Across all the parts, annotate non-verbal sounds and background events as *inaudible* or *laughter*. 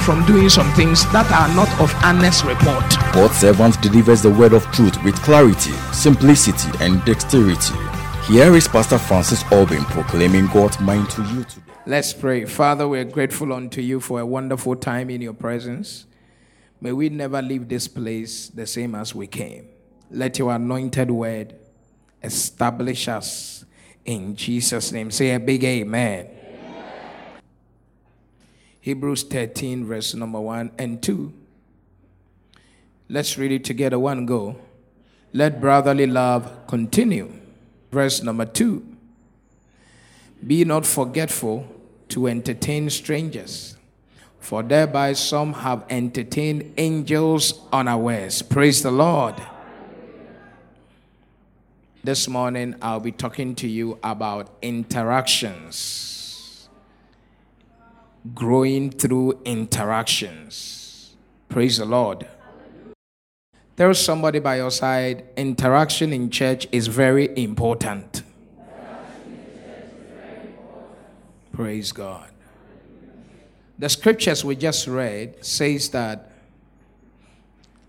from doing some things that are not of honest report. God's servant delivers the word of truth with clarity, simplicity, and dexterity. Here is Pastor Francis Albin proclaiming God's mind to you today. Let's pray. Father, we're grateful unto you for a wonderful time in your presence. May we never leave this place the same as we came. Let your anointed word establish us in Jesus' name. Say a big amen. amen. Hebrews 13, verse number 1 and 2. Let's read it together. One go. Let brotherly love continue. Verse number 2. Be not forgetful to entertain strangers, for thereby some have entertained angels unawares. Praise the Lord. This morning, I'll be talking to you about interactions, growing through interactions. Praise the Lord. There's somebody by your side. Interaction in church is very important. Praise God. The scriptures we just read says that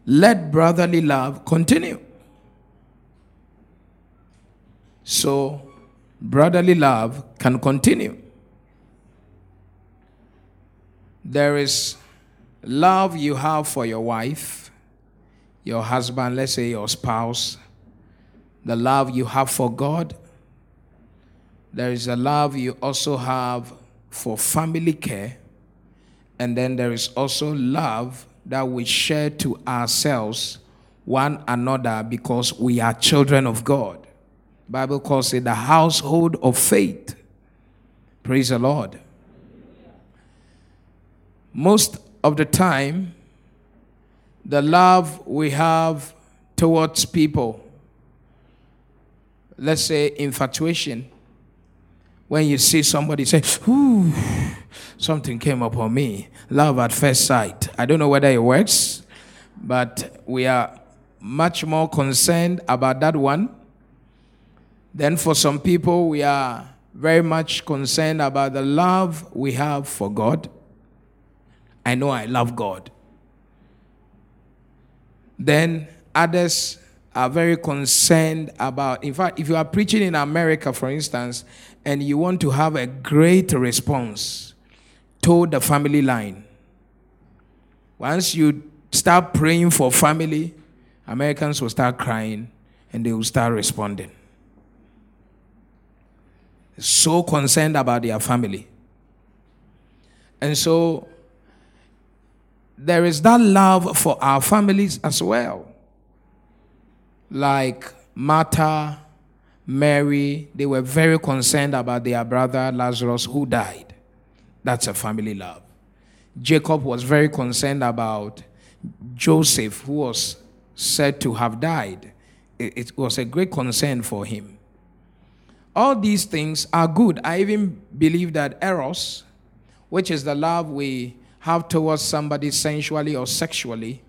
let brotherly love continue. So brotherly love can continue. There is love you have for your wife your husband, let's say your spouse, the love you have for God. There is a love you also have for family care. And then there is also love that we share to ourselves, one another, because we are children of God. Bible calls it the household of faith. Praise the Lord. Most of the time, the love we have towards people. Let's say infatuation. When you see somebody say, Ooh, something came upon me. Love at first sight. I don't know whether it works, but we are much more concerned about that one. Then for some people, we are very much concerned about the love we have for God. I know I love God then others are very concerned about. In fact, if you are preaching in America, for instance, and you want to have a great response to the family line, once you start praying for family, Americans will start crying and they will start responding. So concerned about their family. And so there is that love for our families as well. Like Martha, Mary, they were very concerned about their brother Lazarus who died. That's a family love. Jacob was very concerned about Joseph, who was said to have died. It, was a great concern for him. All these things are good. I even believe that Eros, which is the love we have towards somebody sensually or sexually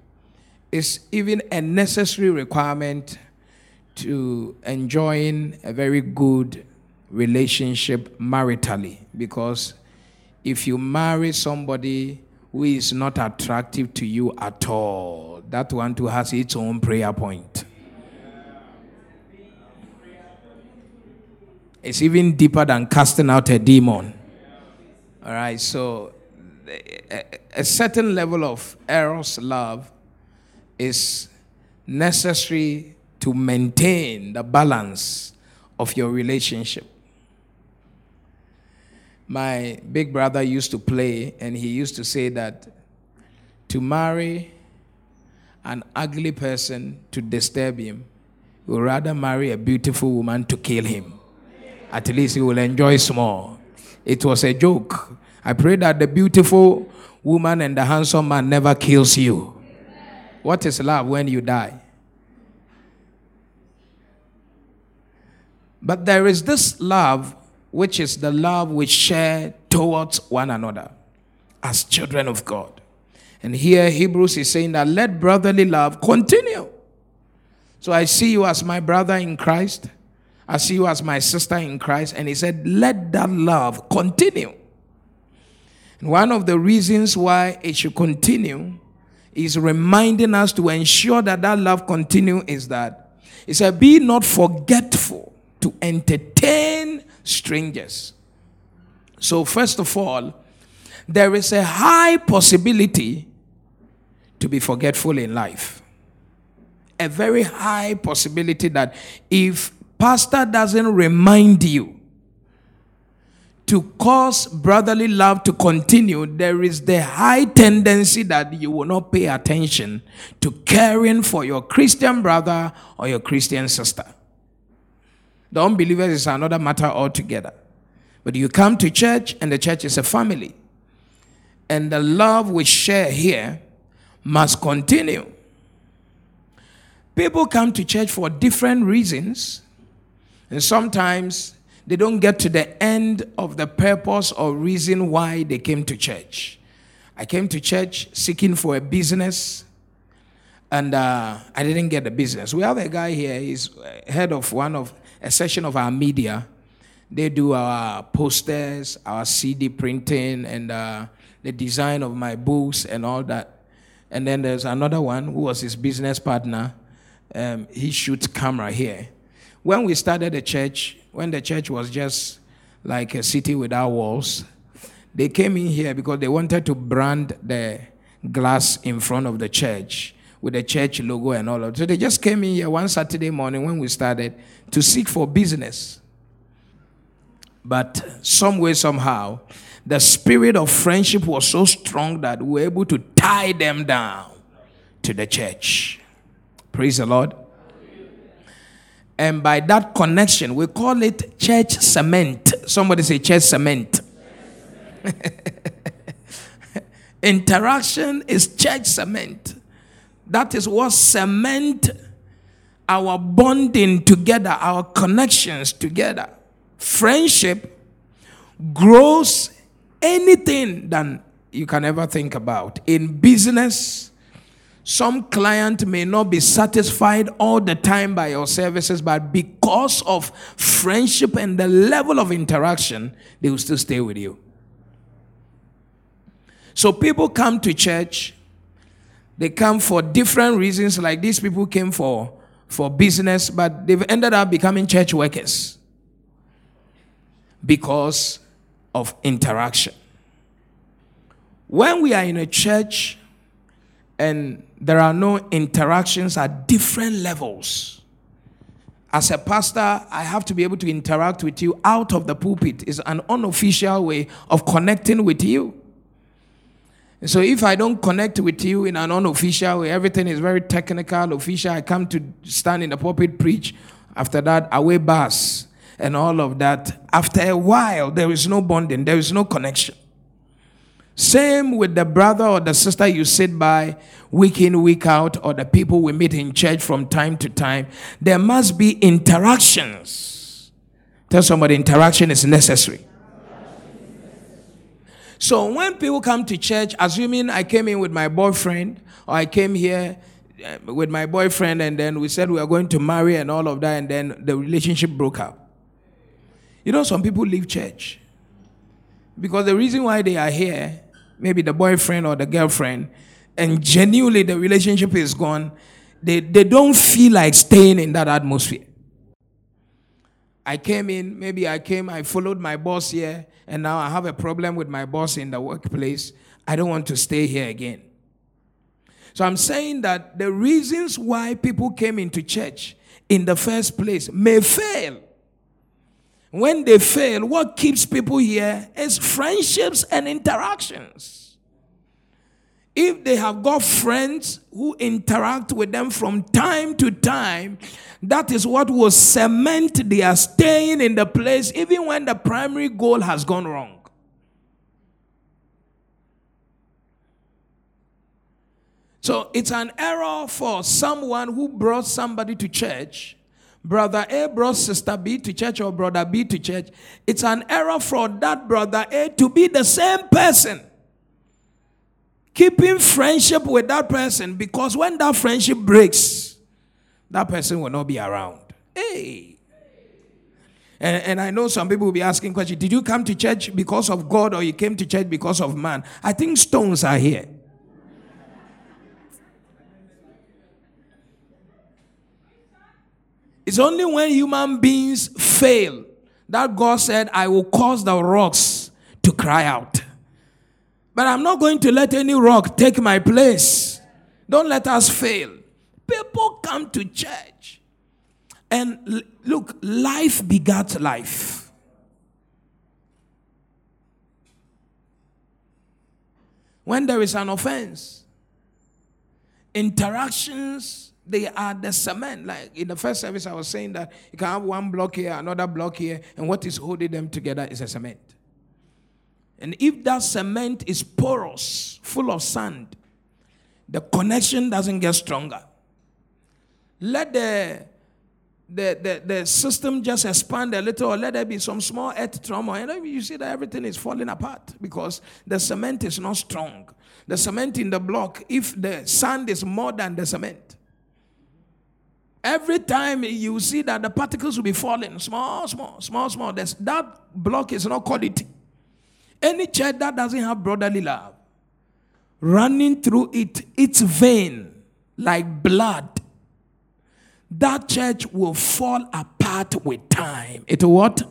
is even a necessary requirement to enjoying a very good relationship maritally. Because if you marry somebody who is not attractive to you at all that one too has its own prayer point. It's even deeper than casting out a demon. All right so a, certain level of eros love is necessary to maintain the balance of your relationship. My big brother used to play, and he used to say that to marry an ugly person to disturb him, he would rather marry a beautiful woman to kill him. At least he will enjoy small. It was a joke I pray that the beautiful woman and the handsome man never kills you. What is love when you die? But there is this love, which is the love we share towards one another as children of God. And here Hebrews is saying that let brotherly love continue. So I see you as my brother in Christ. I see you as my sister in Christ. And he said, let that love continue. One of the reasons why it should continue is reminding us to ensure that that love continue is that he said, be not forgetful to entertain strangers. So, first of all, there is a high possibility to be forgetful in life. A very high possibility that if pastor doesn't remind you to cause brotherly love to continue, there is the high tendency that you will not pay attention to caring for your Christian brother or your Christian sister. The unbelievers is another matter altogether. But you come to church, and the church is a family. And the love we share here must continue. People come to church for different reasons, and sometimes they don't get to the end of the purpose or reason why they came to church. I came to church seeking for a business, and uh, I didn't get the business. We have a guy here, he's head of one of a section of our media. They do our posters, our CD printing, and uh, the design of my books and all that. And then there's another one who was his business partner. Um, he shoots camera here. When we started the church, when the church was just like a city without walls, they came in here because they wanted to brand the glass in front of the church with the church logo and all of it. So they just came in here one Saturday morning when we started to seek for business. But some way, somehow, the spirit of friendship was so strong that we were able to tie them down to the church. Praise the Lord. And by that connection, we call it church cement. Somebody say church cement. *laughs* Interaction is church cement. That is what cement our bonding together, our connections together. Friendship grows anything than you can ever think about. In business, some client may not be satisfied all the time by your services, but because of friendship and the level of interaction, they will still stay with you. So people come to church, they come for different reasons, like these people came for, for business, but they've ended up becoming church workers because of interaction. When we are in a church and there are no interactions at different levels, as a pastor, I have to be able to interact with you out of the pulpit. It's an unofficial way of connecting with you. So if I don't connect with you in an unofficial way, everything is very technical, official. I come to stand in the pulpit, preach. After that, away bus and all of that. After a while, there is no bonding, there is no connection. Same with the brother or the sister you sit by week in, week out, or the people we meet in church from time to time. There must be interactions. Tell somebody interaction is necessary. So when people come to church, assuming I came in with my boyfriend, or I came here uh, with my boyfriend, and then we said we are going to marry and all of that, and then the relationship broke up. You know, some people leave church because the reason why they are here, maybe the boyfriend or the girlfriend, and genuinely the relationship is gone, they, they don't feel like staying in that atmosphere. I came in, maybe I came, I followed my boss here, and now I have a problem with my boss in the workplace. I don't want to stay here again. So I'm saying that the reasons why people came into church in the first place may fail. When they fail, what keeps people here is friendships and interactions. If they have got friends who interact with them from time to time, that is what will cement their staying in the place even when the primary goal has gone wrong. So it's an error for someone who brought somebody to church brother A brought sister B to church or brother B to church, it's an error for that brother A to be the same person. Keeping friendship with that person because when that friendship breaks, that person will not be around. Hey. And, and I know some people will be asking questions Did you come to church because of God or you came to church because of man? I think stones are here. It's only when human beings fail that God said, I will cause the rocks to cry out. But I'm not going to let any rock take my place. Don't let us fail. People come to church. And look, life begats life. When there is an offense, interactions they are the cement. Like in the first service, I was saying that you can have one block here, another block here, and what is holding them together is a cement. And if that cement is porous, full of sand, the connection doesn't get stronger. Let the the, the, the system just expand a little, or let there be some small earth tremor, and you see that everything is falling apart because the cement is not strong. The cement in the block, if the sand is more than the cement, Every time you see that the particles will be falling, small, small, small, small, that block is not quality. Any church that doesn't have brotherly love, running through it, its vein like blood, that church will fall apart with time. It will what?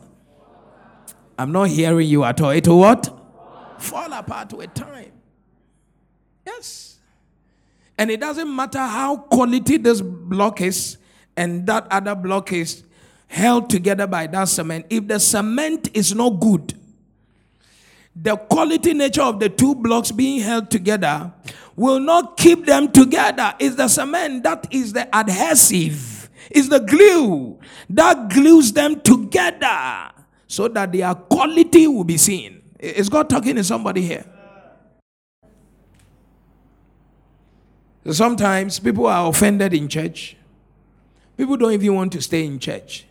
I'm not hearing you at all. It will what? Fall apart with time. Yes. And it doesn't matter how quality this block is, and that other block is held together by that cement, if the cement is not good, the quality nature of the two blocks being held together will not keep them together. It's the cement that is the adhesive, is the glue that glues them together so that their quality will be seen. Is God talking to somebody here? Sometimes people are offended in church People don't even want to stay in church.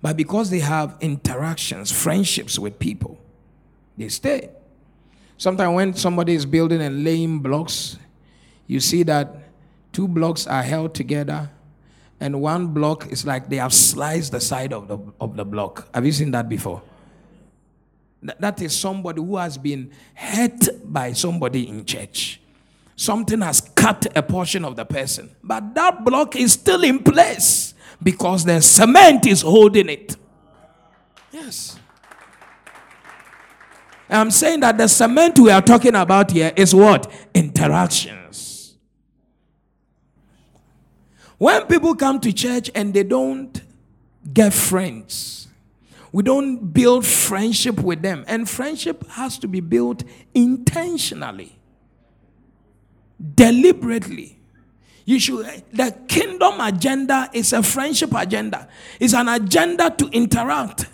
But because they have interactions, friendships with people, they stay. Sometimes when somebody is building and laying blocks, you see that two blocks are held together and one block is like they have sliced the side of the, of the block. Have you seen that before? That is somebody who has been hurt by somebody in church something has cut a portion of the person. But that block is still in place because the cement is holding it. Yes. I'm saying that the cement we are talking about here is what? Interactions. When people come to church and they don't get friends, we don't build friendship with them. And friendship has to be built intentionally deliberately. You should, the kingdom agenda is a friendship agenda. It's an agenda to interact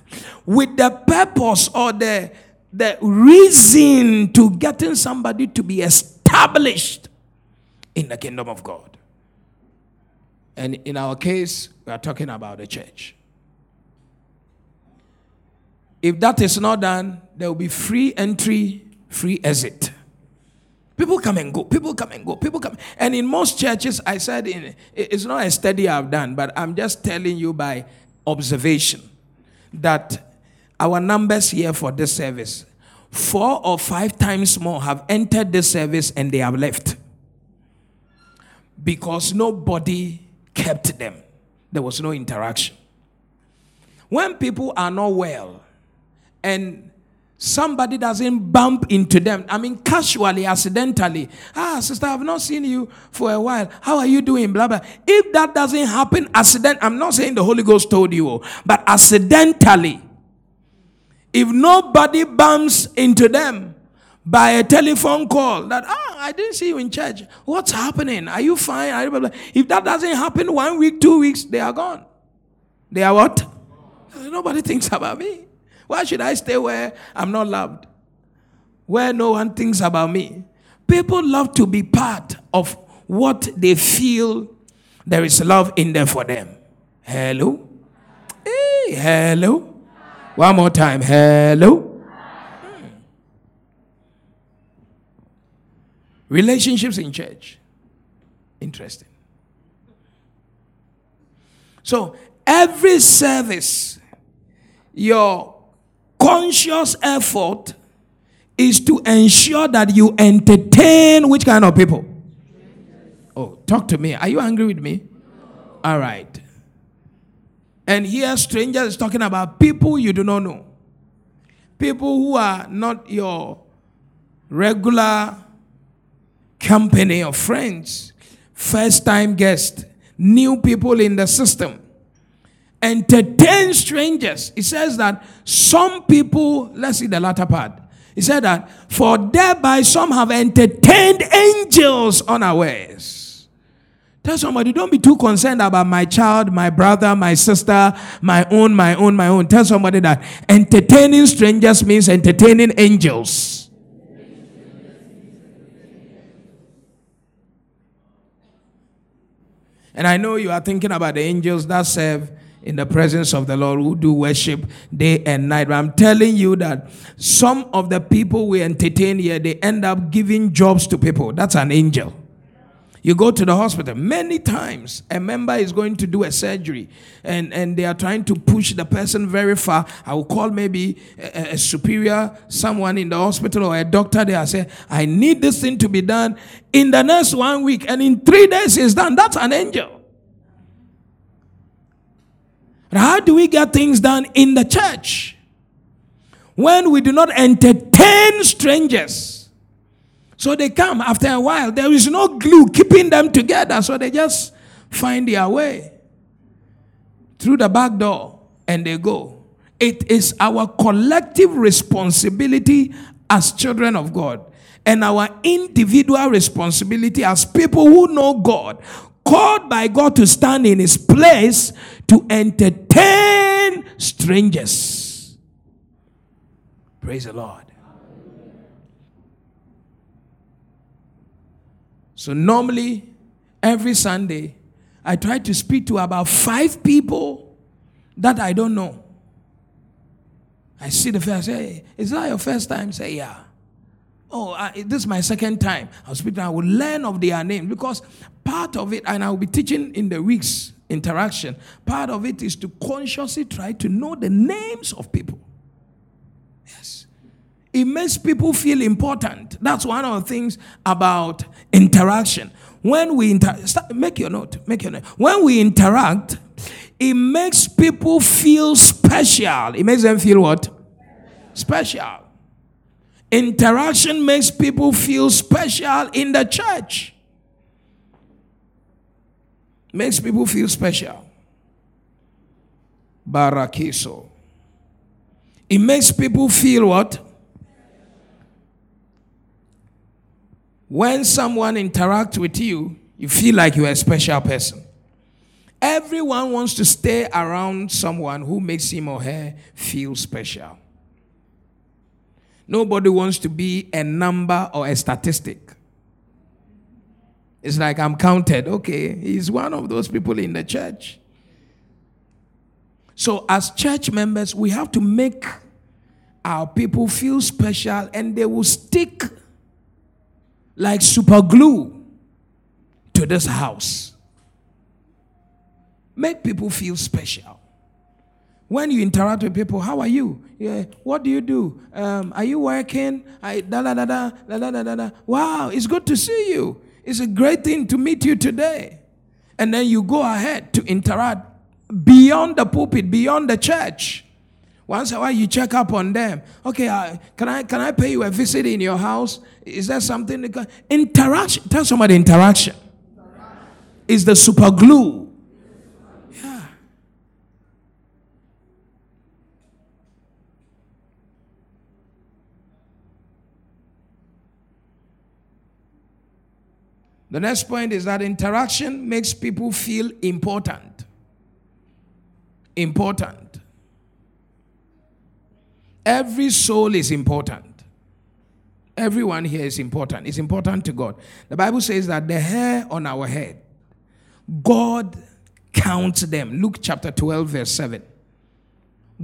with the purpose or the, the reason to getting somebody to be established in the kingdom of God. And in our case, we are talking about the church. If that is not done, there will be free entry, free exit. People come and go. People come and go. People come. And in most churches, I said in, it's not a study I've done, but I'm just telling you by observation that our numbers here for this service, four or five times more have entered this service and they have left because nobody kept them. There was no interaction. When people are not well and somebody doesn't bump into them. I mean, casually, accidentally. Ah, sister, I've not seen you for a while. How are you doing? Blah, blah. If that doesn't happen, accident, I'm not saying the Holy Ghost told you, but accidentally, if nobody bumps into them by a telephone call that, ah, I didn't see you in church. What's happening? Are you fine? Are you blah, blah. If that doesn't happen one week, two weeks, they are gone. They are what? Nobody thinks about me. Why should I stay where I'm not loved? Where no one thinks about me? People love to be part of what they feel there is love in there for them. Hello? Hey, hello. One more time. Hello. Hmm. Relationships in church. Interesting. So, every service, your conscious effort is to ensure that you entertain which kind of people? Oh, talk to me. Are you angry with me? All right. And here, strangers is talking about people you do not know. People who are not your regular company of friends, first time guests, new people in the system. Entertain strangers. It says that some people, let's see the latter part. He said that, for thereby some have entertained angels unawares. Tell somebody, don't be too concerned about my child, my brother, my sister, my own, my own, my own. Tell somebody that entertaining strangers means entertaining angels. And I know you are thinking about the angels that serve in the presence of the Lord who do worship day and night. But I'm telling you that some of the people we entertain here, they end up giving jobs to people. That's an angel. You go to the hospital many times. A member is going to do a surgery, and, and they are trying to push the person very far. I will call maybe a, a superior, someone in the hospital or a doctor there. I say, I need this thing to be done in the next one week, and in three days it's done. That's an angel. How do we get things done in the church when we do not entertain strangers? So they come after a while. There is no glue keeping them together. So they just find their way through the back door and they go. It is our collective responsibility as children of God and our individual responsibility as people who know God, called by God to stand in His place to entertain strangers. Praise the Lord. So normally, every Sunday, I try to speak to about five people that I don't know. I see the first, say, is that your first time? Say, yeah. Oh, I, this is my second time. I'll speak. I will learn of their name because part of it, and I will be teaching in the weeks interaction. Part of it is to consciously try to know the names of people. Yes. It makes people feel important. That's one of the things about interaction. When we inter- start, make your note, make your note. When we interact, it makes people feel special. It makes them feel what? Special. Interaction makes people feel special in the church. Makes people feel special. Barakiso. It makes people feel what? When someone interacts with you, you feel like you're a special person. Everyone wants to stay around someone who makes him or her feel special. Nobody wants to be a number or a statistic. It's like I'm counted. Okay, he's one of those people in the church. So, as church members, we have to make our people feel special and they will stick like super glue to this house. Make people feel special. When you interact with people, how are you? Yeah, what do you do? Um, are you working? I, da, da, da, da, da, da, da, da. Wow, it's good to see you. It's a great thing to meet you today. And then you go ahead to interact beyond the pulpit, beyond the church. Once a while, you check up on them. Okay, uh, can I can I pay you a visit in your house? Is there something? That can, interaction. Tell somebody interaction is the super glue. Yeah. The next point is that interaction makes people feel important. Important. Every soul is important. Everyone here is important. It's important to God. The Bible says that the hair on our head, God counts them. Luke chapter 12, verse 7.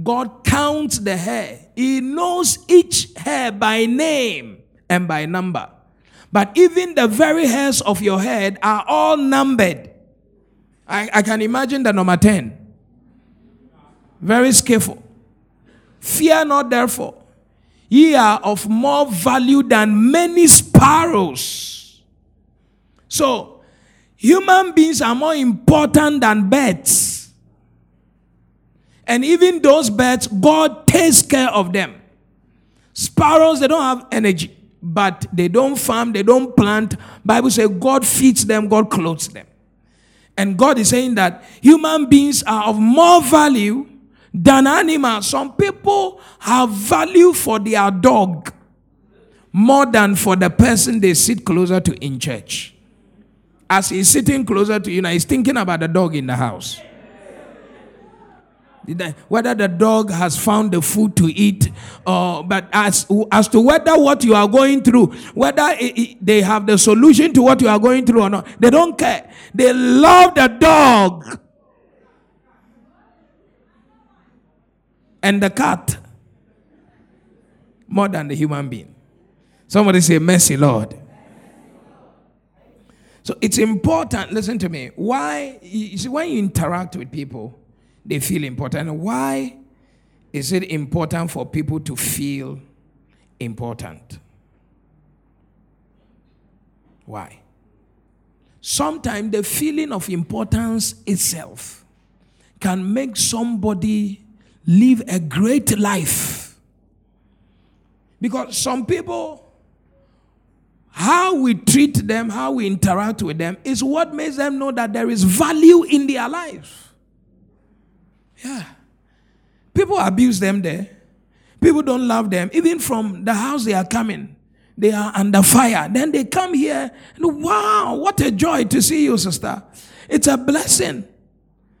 God counts the hair. He knows each hair by name and by number. But even the very hairs of your head are all numbered. I, I can imagine the number 10. Very skillful. Fear not, therefore. Ye are of more value than many sparrows. So, human beings are more important than birds. And even those birds, God takes care of them. Sparrows, they don't have energy, but they don't farm, they don't plant. Bible says God feeds them, God clothes them. And God is saying that human beings are of more value than animals. Some people have value for their dog more than for the person they sit closer to in church. As he's sitting closer to you now, he's thinking about the dog in the house. Whether the dog has found the food to eat, uh, but as, as to whether what you are going through, whether it, it, they have the solution to what you are going through or not, they don't care. They love the dog and the cat more than the human being. Somebody say, Mercy, Lord. So it's important, listen to me. Why, you see, when you interact with people, they feel important. Why is it important for people to feel important? Why? Sometimes the feeling of importance itself can make somebody live a great life. Because some people, how we treat them, how we interact with them, is what makes them know that there is value in their life. Yeah. People abuse them there. People don't love them. Even from the house they are coming, they are under fire. Then they come here and wow, what a joy to see you, sister. It's a blessing.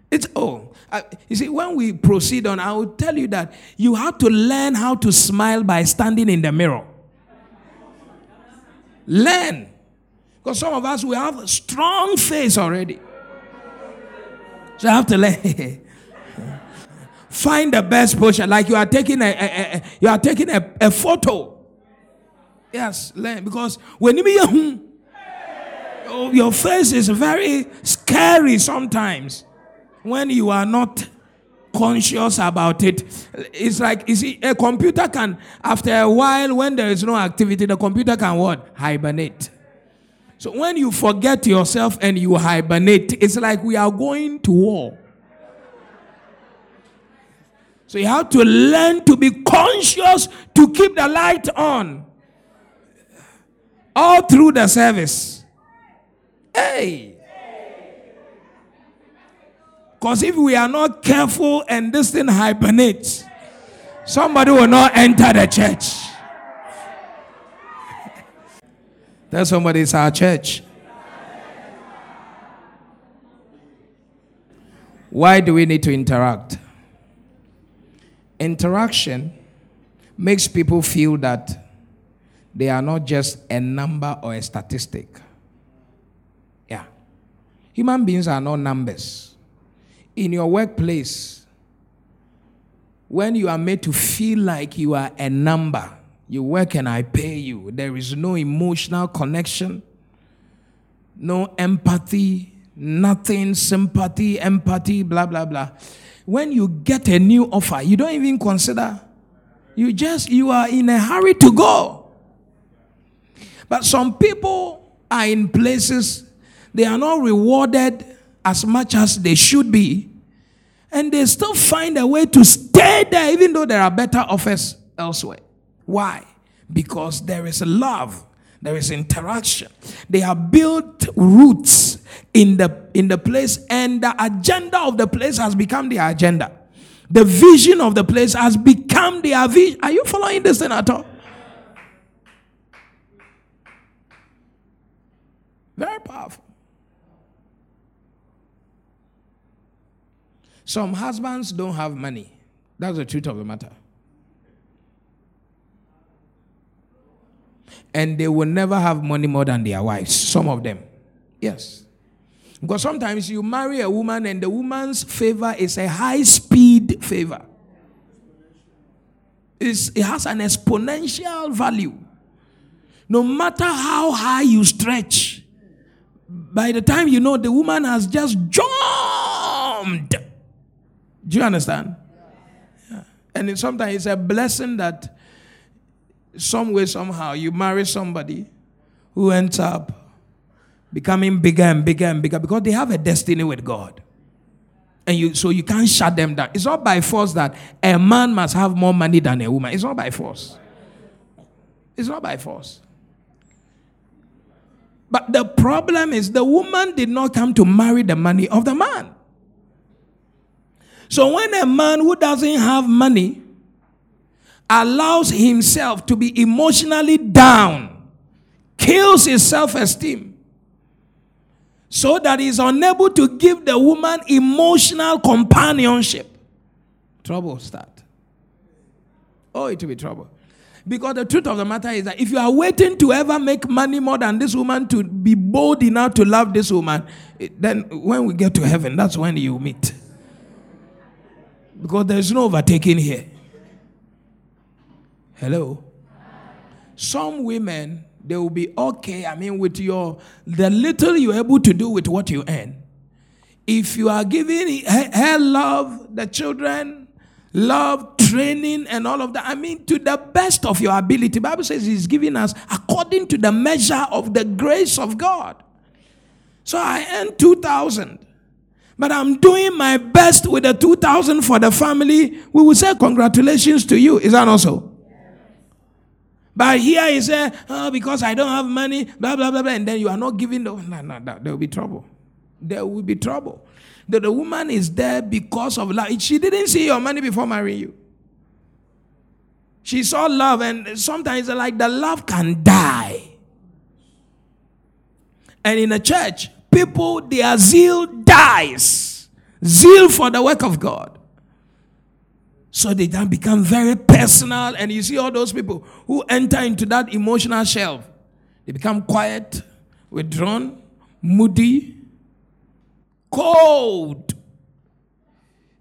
It's oh, I, you see, when we proceed on, I will tell you that you have to learn how to smile by standing in the mirror. Learn. Because some of us, we have a strong face already. So I have to learn. *laughs* Find the best posture. Like you are taking a, a, a you are taking a, a photo. Yes, learn. Because when you be your face is very scary sometimes when you are not conscious about it. It's like, you see, a computer can, after a while, when there is no activity, the computer can what? Hibernate. So when you forget yourself and you hibernate, it's like we are going to war. So you have to learn to be conscious to keep the light on all through the service. Hey. Because if we are not careful and this thing hibernates, somebody will not enter the church. *laughs* Tell somebody it's our church. Why do we need to interact? Interaction makes people feel that they are not just a number or a statistic. Yeah. Human beings are not numbers in your workplace, when you are made to feel like you are a number, you work and I pay you, there is no emotional connection, no empathy, nothing, sympathy, empathy, blah, blah, blah. When you get a new offer, you don't even consider, you just, you are in a hurry to go. But some people are in places, they are not rewarded as much as they should be, and they still find a way to stay there, even though there are better offers elsewhere. Why? Because there is love, there is interaction. They have built roots in the in the place, and the agenda of the place has become their agenda. The vision of the place has become their vision. Are you following this thing at all? Very powerful. Some husbands don't have money. That's the truth of the matter. And they will never have money more than their wives. Some of them. Yes. Because sometimes you marry a woman and the woman's favor is a high speed favor. is it has an exponential value. No matter how high you stretch, by the time you know the woman has just jumped. Do you understand? Yeah. And it, sometimes it's a blessing that some way, somehow, you marry somebody who ends up becoming bigger and bigger and bigger because they have a destiny with God. And you so you can't shut them down. It's not by force that a man must have more money than a woman. It's not by force. It's not by force. But the problem is the woman did not come to marry the money of the man. So when a man who doesn't have money allows himself to be emotionally down, kills his self esteem, so that he's unable to give the woman emotional companionship, trouble start. Oh, it will be trouble. Because the truth of the matter is that if you are waiting to ever make money more than this woman to be bold enough to love this woman, then when we get to heaven, that's when you meet. Because there's no overtaking here. Hello? Some women, they will be okay. I mean, with your the little you're able to do with what you earn. If you are giving her love, the children, love, training, and all of that, I mean, to the best of your ability. Bible says He's giving us according to the measure of the grace of God. So I earn two thousand but I'm doing my best with the 2000 for the family, we will say congratulations to you. Is that also? But here he said, oh, because I don't have money, blah, blah, blah, blah. And then you are not giving the. No, no, no. There will be trouble. There will be trouble. The, the woman is there because of love. She didn't see your money before marrying you. She saw love, and sometimes like the love can die. And in a church, people, their zeal dies. Zeal for the work of God. So they then become very personal, and you see all those people who enter into that emotional shelf. They become quiet, withdrawn, moody, cold.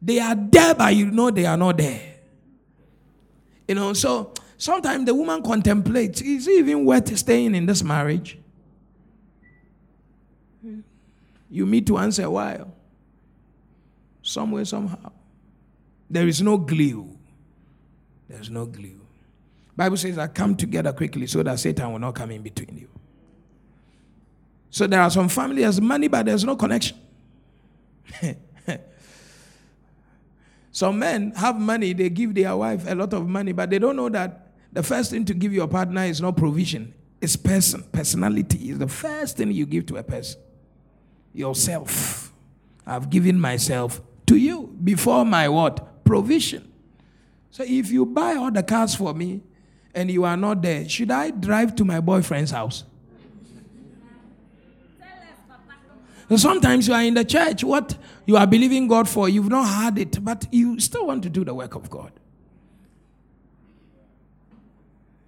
They are there, but you know they are not there. You know, so sometimes the woman contemplates is it even worth staying in this marriage? You meet once a while, somewhere, somehow. There is no glue. There's no glue. Bible says that come together quickly so that Satan will not come in between you. So there are some families has money, but there's no connection. *laughs* some men have money, they give their wife a lot of money, but they don't know that the first thing to give your partner is not provision, it's person. Personality is the first thing you give to a person yourself. I've given myself to you before my what? Provision. So if you buy all the cars for me and you are not there, should I drive to my boyfriend's house? Sometimes you are in the church, what you are believing God for, you've not had it, but you still want to do the work of God.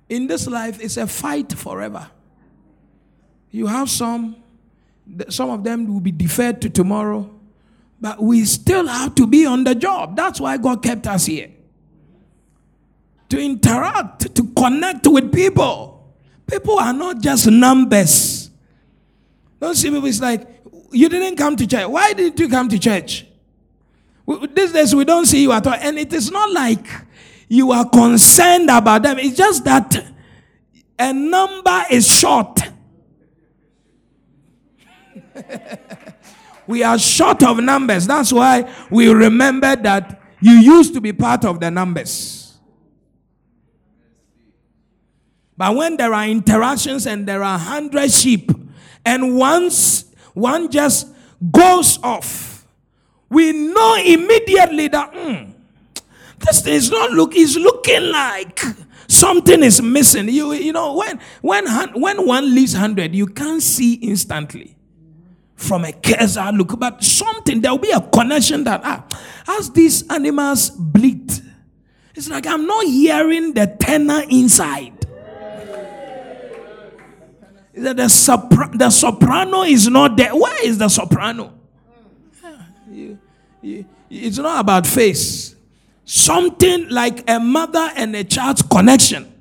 In this life, it's a fight forever. You have some some of them will be deferred to tomorrow. But we still have to be on the job. That's why God kept us here. To interact, to connect with people. People are not just numbers. Don't see people, it's like, you didn't come to church. Why did you come to church? These days we don't see you at all. And it is not like you are concerned about them. It's just that a number is short. *laughs* we are short of numbers. That's why we remember that you used to be part of the numbers. But when there are interactions and there are hundred sheep, and once one just goes off, we know immediately that mm, this is not look is looking like something is missing. You you know when when when one leaves hundred, you can't see instantly from a Keza look, but something, there will be a connection that, ah, as these animals bleed, it's like I'm not hearing the tenor inside. That the, sopra- the soprano is not there. Where is the soprano? Yeah, you, you, it's not about face. something like a mother and a child's connection.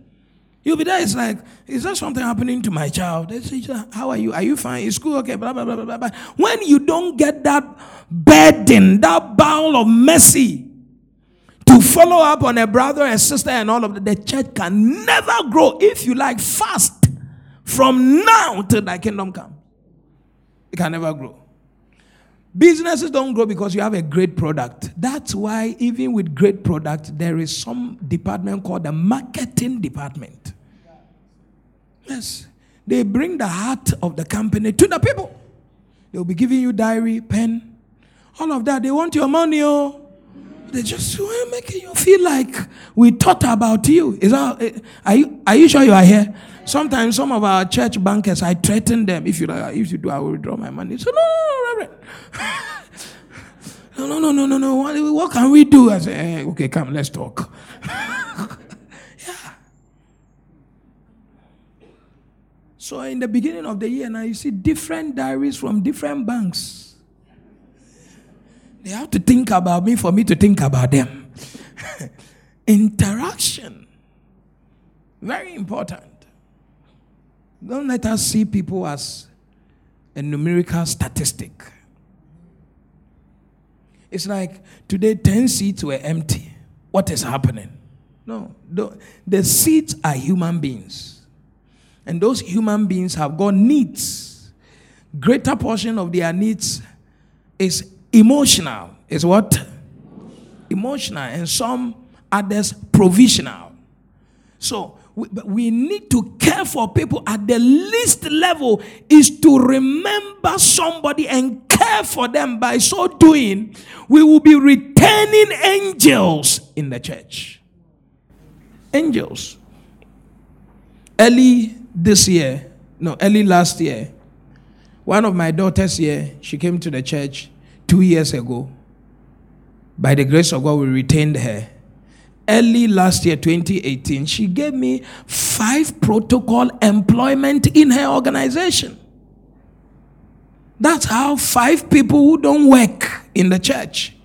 You'll be there, it's like, is there something happening to my child? They say, How are you? Are you fine? Is school okay? Blah, blah, blah, blah, blah. When you don't get that burden, that bowl of mercy to follow up on a brother and sister and all of that, the church can never grow if you like fast from now till thy kingdom come. It can never grow. Businesses don't grow because you have a great product. That's why, even with great product, there is some department called the marketing department. Yes. They bring the heart of the company to the people. They'll be giving you diary, pen, all of that. They want your money, oh. They just want making you feel like we thought about you. Is that, eh, are you are you sure you are here? Sometimes some of our church bankers, I threaten them. If you if you do, I will withdraw my money. So no, no, no, no, no, no, no, no. What, what can we do? I say, okay, come, let's talk. yeah. So in the beginning of the year, now you see different diaries from different banks. They have to think about me for me to think about them. *laughs* Interaction. Very important. Don't let us see people as a numerical statistic. It's like today 10 seats were empty. What is happening? No, the seats are human beings. And those human beings have got needs. Greater portion of their needs is emotional. Is what? Emotional. And some others provisional. So we, we need to care for people at the least level is to remember somebody and care for them by so doing we will be retaining angels in the church angels early this year no early last year one of my daughters here she came to the church two years ago by the grace of god we retained her early last year, 2018, she gave me five protocol employment in her organization. That's how five people who don't work in the church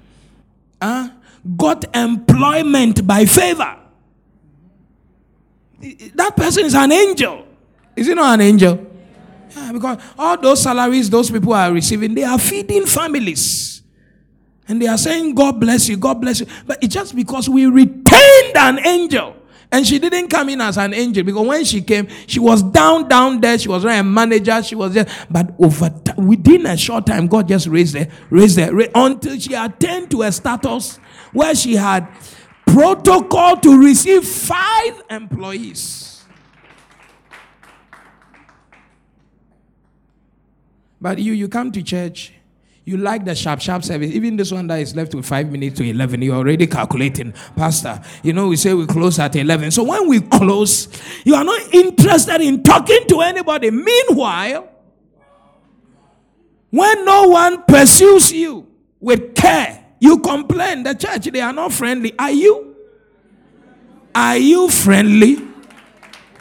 uh, got employment by favor. That person is an angel. Is he not an angel? Yeah, because all those salaries those people are receiving, they are feeding families. And they are saying, God bless you, God bless you. But it's just because we retained an angel. And she didn't come in as an angel because when she came, she was down, down there. She was not a manager. She was there. But over t- within a short time, God just raised her, raised her ra- until she attained to a status where she had protocol to receive five employees. But you, you come to church you like the sharp, sharp service. Even this one that is left with five minutes to 11, you're already calculating, Pastor. You know, we say we close at 11. So when we close, you are not interested in talking to anybody. Meanwhile, when no one pursues you with care, you complain. The church, they are not friendly. Are you? Are you friendly?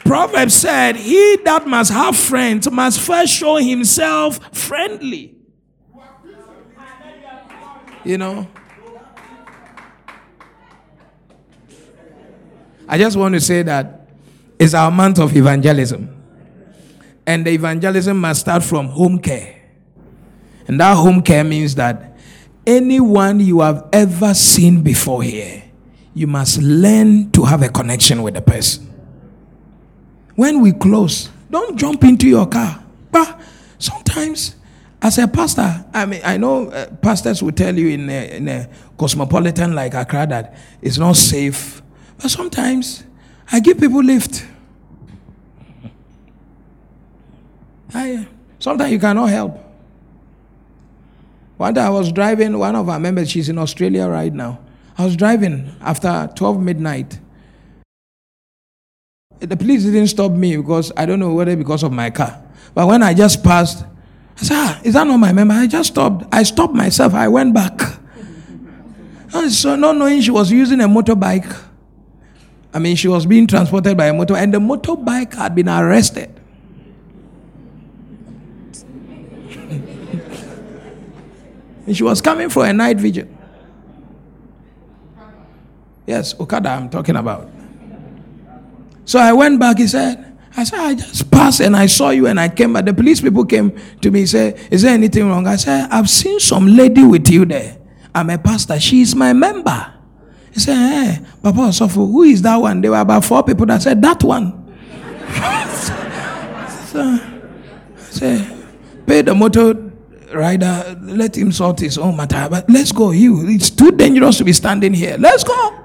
Proverbs said, He that must have friends must first show himself friendly. You know? I just want to say that it's our month of evangelism. And the evangelism must start from home care. And that home care means that anyone you have ever seen before here, you must learn to have a connection with the person. When we close, don't jump into your car. But sometimes as a pastor, I mean, I know uh, pastors will tell you in a, in a cosmopolitan like Accra that it's not safe. But sometimes I give people lift. I, sometimes you cannot help. One day I was driving, one of our members, she's in Australia right now. I was driving after 12 midnight. The police didn't stop me because I don't know whether because of my car. But when I just passed, I said, ah, is that not my member? I just stopped. I stopped myself. I went back. And so not knowing she was using a motorbike. I mean, she was being transported by a motor, and the motorbike had been arrested. and *laughs* she was coming for a night vigil. Yes, Okada, I'm talking about. So I went back. He said, I said, I just passed and I saw you and I came back. The police people came to me, said, Is there anything wrong? I said, I've seen some lady with you there. I'm a pastor. She is my member. He said, Hey, Papa Osofo, who is that one? There were about four people that said, That one. *laughs* so, I said, Pay the motor rider, let him sort his own matter. But let's go. You, it's too dangerous to be standing here. Let's go.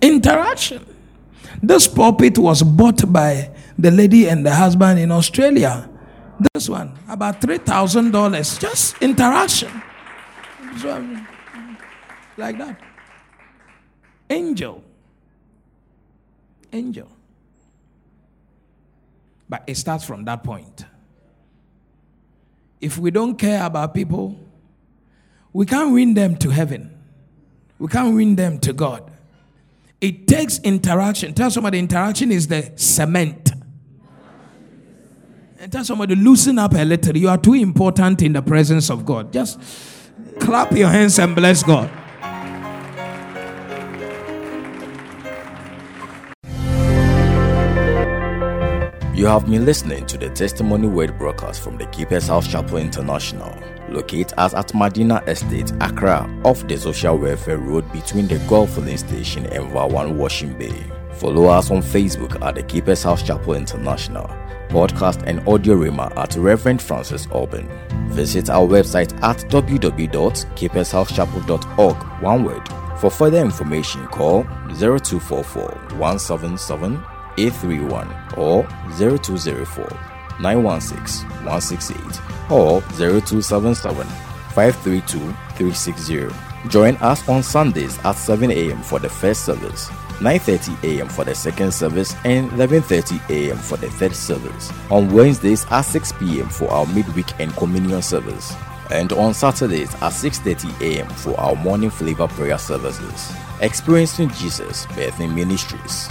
Interaction. This pulpit was bought by the lady and the husband in Australia. This one, about $3,000. Just interaction. Like that. Angel. Angel. But it starts from that point. If we don't care about people, we can't win them to heaven. We can't win them to God. It takes interaction. Tell somebody interaction is the cement. And tell somebody loosen up a little. You are too important in the presence of God. Just clap your hands and bless God. You have been listening to the Testimony Word broadcast from the Keeper's House Chapel International, located at Madina Estate, Accra, off the Social Welfare Road between the Gulf Filling Station and Vawan Washing Bay. Follow us on Facebook at the Keeper's House Chapel International, podcast and audio rima at Reverend Francis Alban. Visit our website at www.keepershousechapel.org, one word. For further information, call 0244 177 831 or 0204 916 168 or 0277 532 360. Join us on Sundays at 7 a.m. for the first service, 9:30 a.m. for the second service, and 11:30 a.m. for the third service. On Wednesdays at 6 p.m. for our midweek and communion service, and on Saturdays at 6:30 a.m. for our morning flavor prayer services. Experiencing Jesus Birthing Ministries.